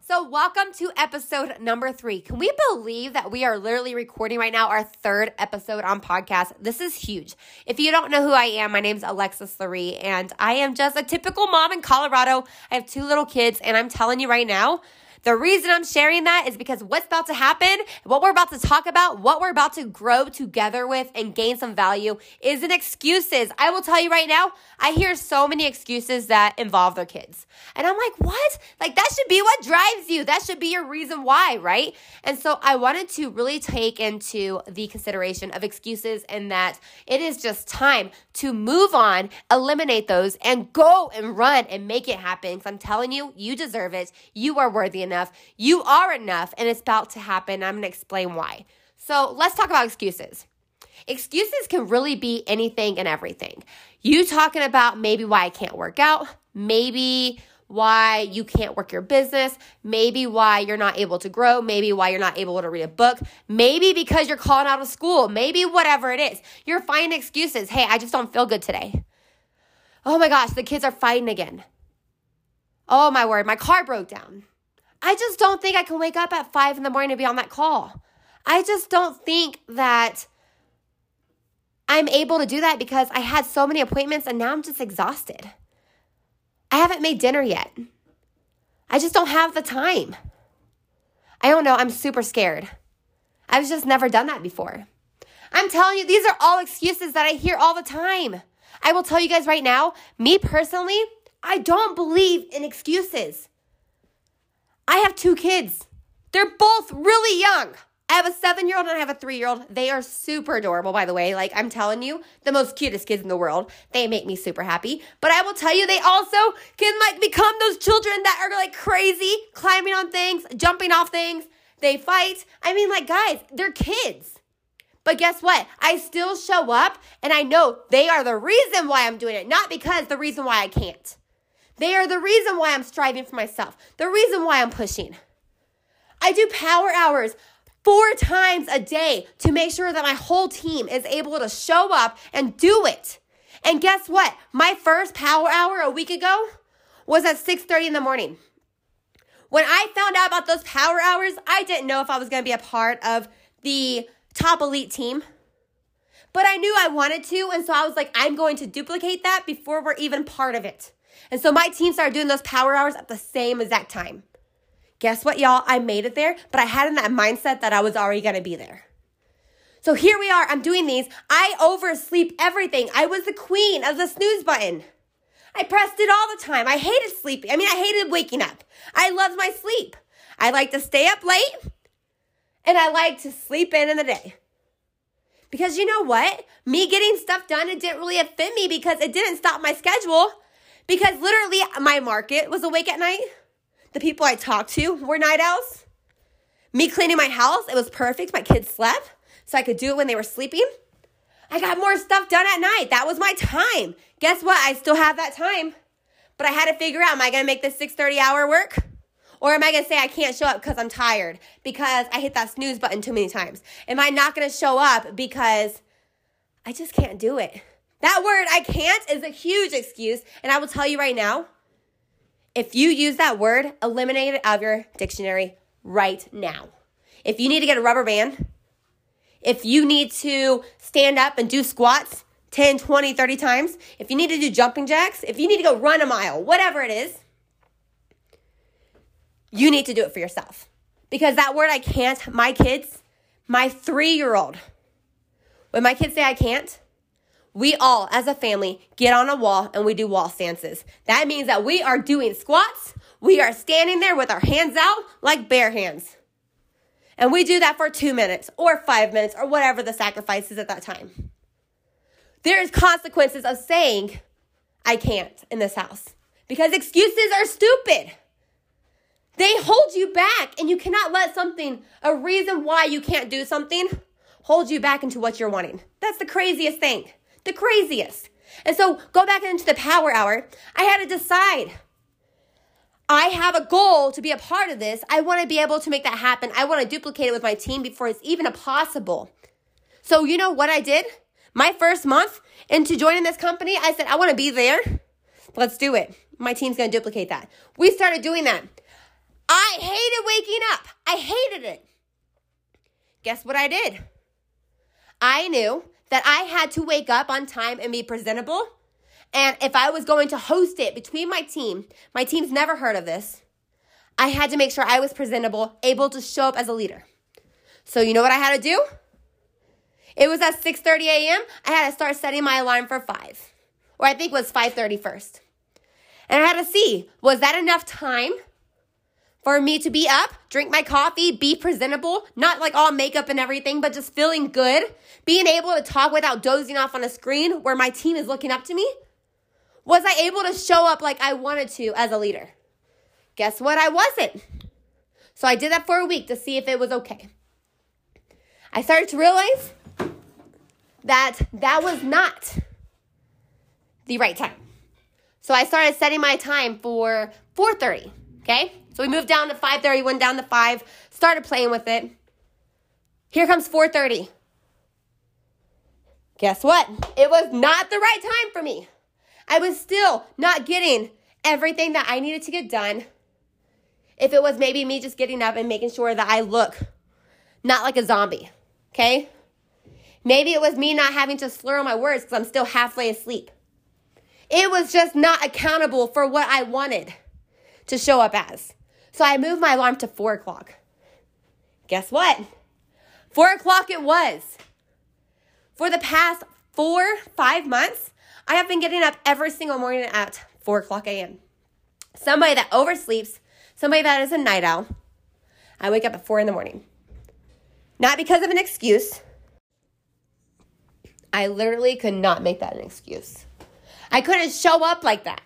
So, welcome to episode number three. Can we believe that we are literally recording right now our third episode on podcast? This is huge. If you don't know who I am, my name is Alexis Laree, and I am just a typical mom in Colorado. I have two little kids, and I'm telling you right now, the reason I'm sharing that is because what's about to happen, what we're about to talk about, what we're about to grow together with and gain some value isn't excuses. I will tell you right now, I hear so many excuses that involve their kids. And I'm like, what? Like, that should be what drives you. That should be your reason why, right? And so I wanted to really take into the consideration of excuses and that it is just time to move on, eliminate those, and go and run and make it happen. Because I'm telling you, you deserve it. You are worthy enough. You are enough, and it's about to happen. I'm going to explain why. So let's talk about excuses. Excuses can really be anything and everything. You talking about maybe why I can't work out, maybe why you can't work your business, maybe why you're not able to grow, maybe why you're not able to read a book, maybe because you're calling out of school, maybe whatever it is. You're finding excuses. Hey, I just don't feel good today. Oh my gosh, the kids are fighting again. Oh my word, my car broke down. I just don't think I can wake up at five in the morning to be on that call. I just don't think that I'm able to do that because I had so many appointments and now I'm just exhausted. I haven't made dinner yet. I just don't have the time. I don't know. I'm super scared. I've just never done that before. I'm telling you, these are all excuses that I hear all the time. I will tell you guys right now, me personally, I don't believe in excuses. I have two kids. They're both really young. I have a seven year old and I have a three year old. They are super adorable, by the way. Like, I'm telling you, the most cutest kids in the world. They make me super happy. But I will tell you, they also can like become those children that are like crazy, climbing on things, jumping off things. They fight. I mean, like, guys, they're kids. But guess what? I still show up and I know they are the reason why I'm doing it, not because the reason why I can't. They are the reason why I'm striving for myself, the reason why I'm pushing. I do power hours four times a day to make sure that my whole team is able to show up and do it. And guess what? My first power hour a week ago was at 6:30 in the morning. When I found out about those power hours, I didn't know if I was going to be a part of the top elite team. But I knew I wanted to, and so I was like, I'm going to duplicate that before we're even part of it. And so my team started doing those power hours at the same exact time. Guess what, y'all? I made it there, but I had in that mindset that I was already gonna be there. So here we are. I'm doing these. I oversleep everything. I was the queen of the snooze button. I pressed it all the time. I hated sleeping. I mean, I hated waking up. I loved my sleep. I like to stay up late and I like to sleep in in the day. Because you know what? Me getting stuff done, it didn't really offend me because it didn't stop my schedule. Because literally, my market was awake at night. The people I talked to were night owls. Me cleaning my house, it was perfect. My kids slept, so I could do it when they were sleeping. I got more stuff done at night. That was my time. Guess what? I still have that time. But I had to figure out am I going to make this 6:30 hour work? Or am I going to say I can't show up because I'm tired because I hit that snooze button too many times? Am I not going to show up because I just can't do it? That word, I can't, is a huge excuse. And I will tell you right now, if you use that word, eliminate it out of your dictionary right now. If you need to get a rubber band, if you need to stand up and do squats 10, 20, 30 times, if you need to do jumping jacks, if you need to go run a mile, whatever it is, you need to do it for yourself. Because that word I can't, my kids, my three year old, when my kids say I can't, we all, as a family, get on a wall and we do wall stances. That means that we are doing squats. We are standing there with our hands out like bare hands. And we do that for two minutes or five minutes or whatever the sacrifice is at that time. There is consequences of saying, I can't in this house because excuses are stupid. They hold you back, and you cannot let something, a reason why you can't do something, hold you back into what you're wanting. That's the craziest thing. The craziest. And so go back into the power hour. I had to decide. I have a goal to be a part of this. I want to be able to make that happen. I want to duplicate it with my team before it's even possible. So, you know what I did? My first month into joining this company, I said, I want to be there. Let's do it. My team's going to duplicate that. We started doing that. I hated waking up. I hated it. Guess what I did? I knew that I had to wake up on time and be presentable. And if I was going to host it between my team, my team's never heard of this. I had to make sure I was presentable, able to show up as a leader. So you know what I had to do? It was at 6:30 a.m. I had to start setting my alarm for 5. Or I think it was 5:30 first. And I had to see, was that enough time for me to be up, drink my coffee, be presentable, not like all makeup and everything, but just feeling good, being able to talk without dozing off on a screen where my team is looking up to me? Was I able to show up like I wanted to as a leader? Guess what? I wasn't. So I did that for a week to see if it was okay. I started to realize that that was not the right time. So I started setting my time for 4:30, okay? So we moved down to 5:30, went down to 5, started playing with it. Here comes 4:30. Guess what? It was not the right time for me. I was still not getting everything that I needed to get done. If it was maybe me just getting up and making sure that I look not like a zombie, okay? Maybe it was me not having to slur my words because I'm still halfway asleep. It was just not accountable for what I wanted to show up as. So I moved my alarm to four o'clock. Guess what? Four o'clock it was. For the past four, five months, I have been getting up every single morning at four o'clock a.m. Somebody that oversleeps, somebody that is a night owl, I wake up at four in the morning. Not because of an excuse. I literally could not make that an excuse. I couldn't show up like that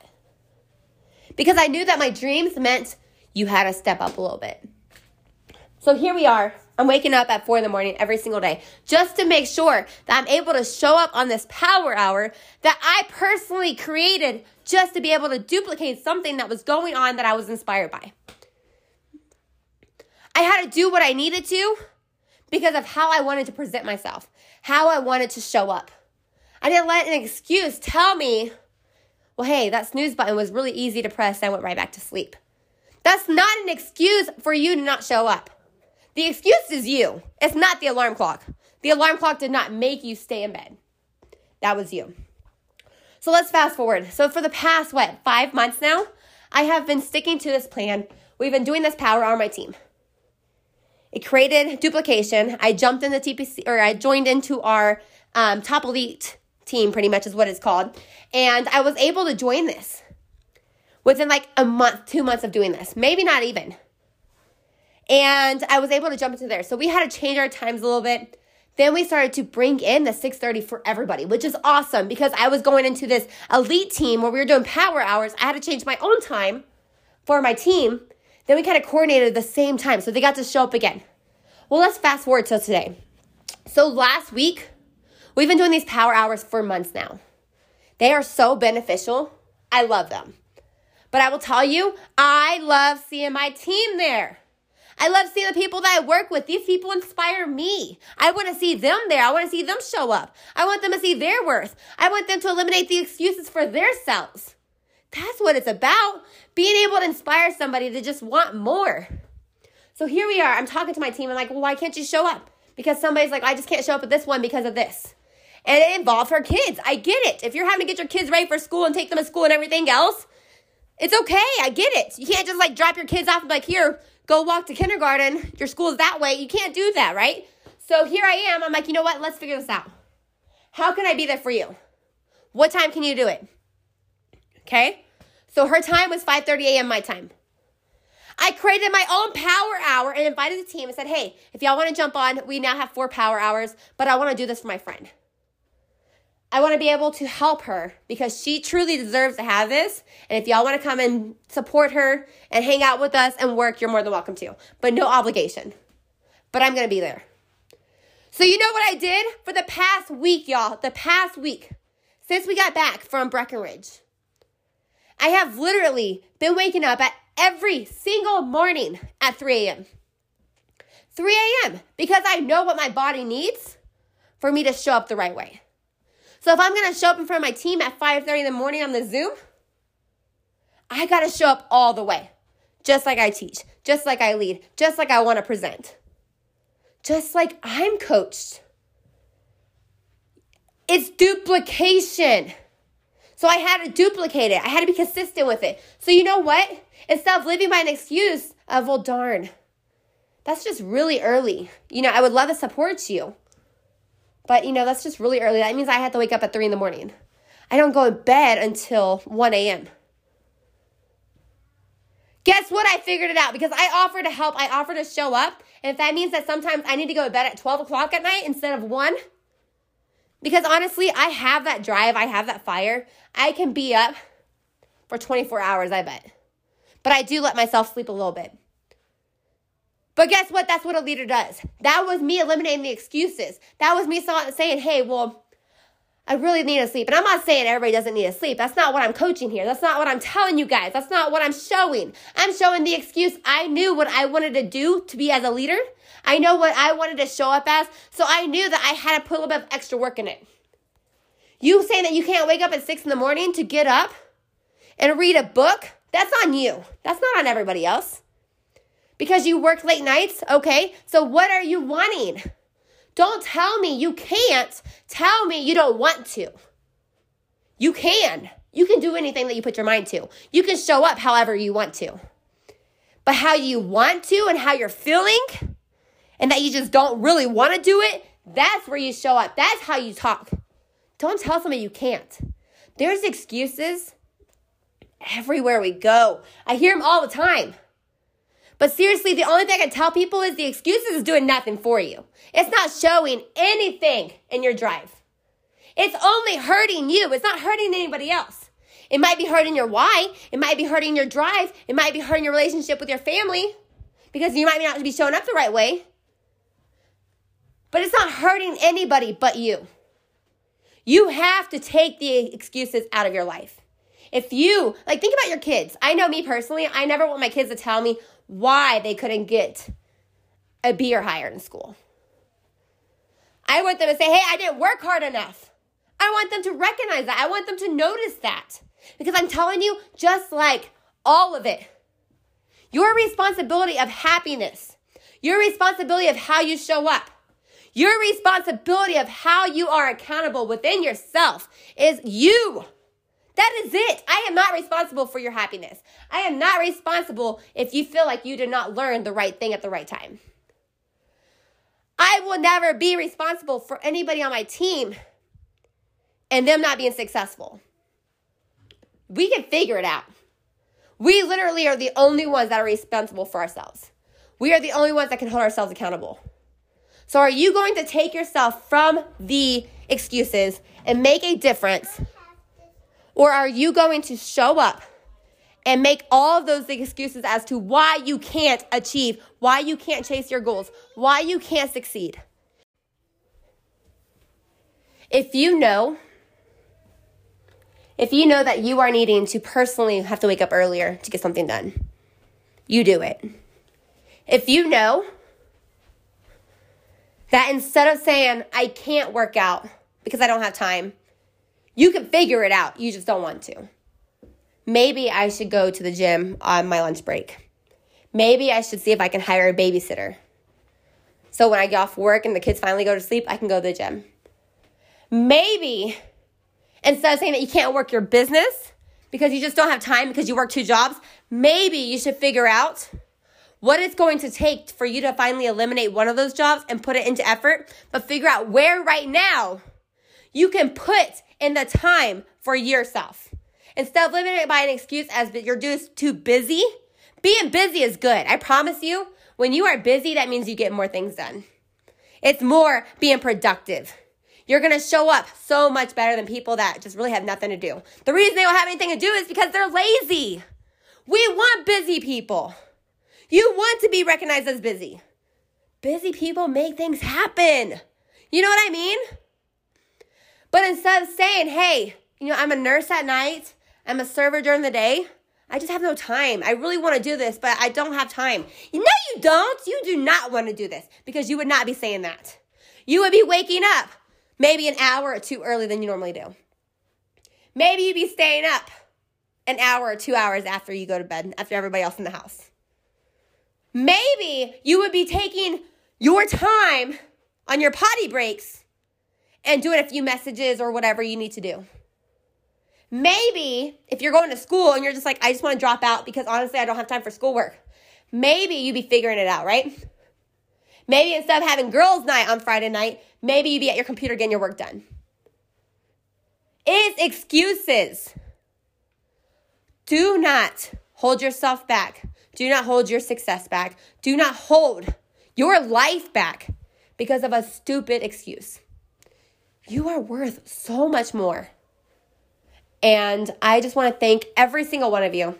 because I knew that my dreams meant you had to step up a little bit. So here we are. I'm waking up at four in the morning every single day just to make sure that I'm able to show up on this power hour that I personally created just to be able to duplicate something that was going on that I was inspired by. I had to do what I needed to because of how I wanted to present myself, how I wanted to show up. I didn't let an excuse tell me, well, hey, that snooze button was really easy to press. I went right back to sleep. That's not an excuse for you to not show up. The excuse is you. It's not the alarm clock. The alarm clock did not make you stay in bed. That was you. So let's fast forward. So for the past, what, five months now, I have been sticking to this plan. We've been doing this power on my team. It created duplication. I jumped in the TPC, or I joined into our um, top elite team, pretty much is what it's called. And I was able to join this within like a month, two months of doing this, maybe not even. And I was able to jump into there. So we had to change our times a little bit. Then we started to bring in the 6:30 for everybody, which is awesome because I was going into this elite team where we were doing power hours. I had to change my own time for my team. Then we kind of coordinated the same time, so they got to show up again. Well, let's fast forward to today. So last week, We've been doing these power hours for months now. They are so beneficial. I love them. But I will tell you, I love seeing my team there. I love seeing the people that I work with. These people inspire me. I want to see them there. I want to see them show up. I want them to see their worth. I want them to eliminate the excuses for their selves. That's what it's about. Being able to inspire somebody to just want more. So here we are. I'm talking to my team. I'm like, well, why can't you show up? Because somebody's like, I just can't show up at this one because of this and it involves her kids. I get it. If you're having to get your kids ready for school and take them to school and everything else, it's okay. I get it. You can't just like drop your kids off and be like, here, go walk to kindergarten. Your school's that way. You can't do that, right? So here I am. I'm like, you know what? Let's figure this out. How can I be there for you? What time can you do it? Okay? So her time was 5:30 a.m. my time. I created my own power hour and invited the team and said, "Hey, if y'all want to jump on, we now have 4 power hours, but I want to do this for my friend." I want to be able to help her because she truly deserves to have this. And if y'all want to come and support her and hang out with us and work, you're more than welcome to, but no obligation. But I'm going to be there. So, you know what I did for the past week, y'all? The past week, since we got back from Breckenridge, I have literally been waking up at every single morning at 3 a.m. 3 a.m. because I know what my body needs for me to show up the right way. So if I'm going to show up in front of my team at 5:30 in the morning on the Zoom, I got to show up all the way. just like I teach, just like I lead, just like I want to present, just like I'm coached. It's duplication. So I had to duplicate it. I had to be consistent with it. So you know what? Instead of living by an excuse of, well, darn, that's just really early. You know, I would love to support you. But, you know, that's just really early. That means I have to wake up at 3 in the morning. I don't go to bed until 1 a.m. Guess what? I figured it out because I offer to help. I offer to show up. And if that means that sometimes I need to go to bed at 12 o'clock at night instead of 1, because honestly, I have that drive, I have that fire. I can be up for 24 hours, I bet. But I do let myself sleep a little bit. But guess what? That's what a leader does. That was me eliminating the excuses. That was me saying, hey, well, I really need to sleep. And I'm not saying everybody doesn't need to sleep. That's not what I'm coaching here. That's not what I'm telling you guys. That's not what I'm showing. I'm showing the excuse I knew what I wanted to do to be as a leader. I know what I wanted to show up as. So I knew that I had to put a little bit of extra work in it. You saying that you can't wake up at six in the morning to get up and read a book, that's on you. That's not on everybody else. Because you work late nights, okay? So what are you wanting? Don't tell me you can't. Tell me you don't want to. You can. You can do anything that you put your mind to. You can show up however you want to. But how you want to and how you're feeling, and that you just don't really want to do it, that's where you show up. That's how you talk. Don't tell somebody you can't. There's excuses everywhere we go. I hear them all the time. But seriously, the only thing I can tell people is the excuses is doing nothing for you. It's not showing anything in your drive. It's only hurting you. It's not hurting anybody else. It might be hurting your why. It might be hurting your drive. It might be hurting your relationship with your family because you might not be showing up the right way. But it's not hurting anybody but you. You have to take the excuses out of your life. If you, like, think about your kids. I know me personally, I never want my kids to tell me why they couldn't get a B or higher in school. I want them to say, hey, I didn't work hard enough. I want them to recognize that. I want them to notice that. Because I'm telling you, just like all of it, your responsibility of happiness, your responsibility of how you show up, your responsibility of how you are accountable within yourself is you. That is it. I am not responsible for your happiness. I am not responsible if you feel like you did not learn the right thing at the right time. I will never be responsible for anybody on my team and them not being successful. We can figure it out. We literally are the only ones that are responsible for ourselves. We are the only ones that can hold ourselves accountable. So, are you going to take yourself from the excuses and make a difference? Or are you going to show up and make all of those excuses as to why you can't achieve, why you can't chase your goals, why you can't succeed? If you know, if you know that you are needing to personally have to wake up earlier to get something done, you do it. If you know that instead of saying, I can't work out because I don't have time, you can figure it out. You just don't want to. Maybe I should go to the gym on my lunch break. Maybe I should see if I can hire a babysitter. So when I get off work and the kids finally go to sleep, I can go to the gym. Maybe instead of saying that you can't work your business because you just don't have time because you work two jobs, maybe you should figure out what it's going to take for you to finally eliminate one of those jobs and put it into effort, but figure out where right now you can put in the time for yourself. Instead of living it by an excuse as you're just too busy, being busy is good. I promise you, when you are busy, that means you get more things done. It's more being productive. You're gonna show up so much better than people that just really have nothing to do. The reason they don't have anything to do is because they're lazy. We want busy people. You want to be recognized as busy. Busy people make things happen. You know what I mean? But instead of saying, hey, you know, I'm a nurse at night, I'm a server during the day, I just have no time. I really want to do this, but I don't have time. No, you don't. You do not want to do this because you would not be saying that. You would be waking up maybe an hour or two earlier than you normally do. Maybe you'd be staying up an hour or two hours after you go to bed, after everybody else in the house. Maybe you would be taking your time on your potty breaks and doing a few messages or whatever you need to do. Maybe if you're going to school and you're just like, I just want to drop out because honestly, I don't have time for schoolwork. Maybe you'd be figuring it out, right? Maybe instead of having girls' night on Friday night, maybe you'd be at your computer getting your work done. It's excuses. Do not hold yourself back. Do not hold your success back. Do not hold your life back because of a stupid excuse. You are worth so much more. And I just want to thank every single one of you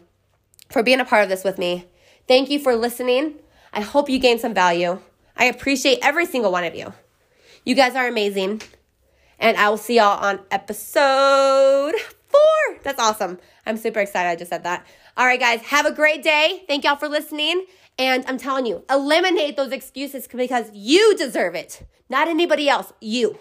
for being a part of this with me. Thank you for listening. I hope you gained some value. I appreciate every single one of you. You guys are amazing. And I will see y'all on episode four. That's awesome. I'm super excited. I just said that. All right, guys, have a great day. Thank y'all for listening. And I'm telling you, eliminate those excuses because you deserve it, not anybody else. You.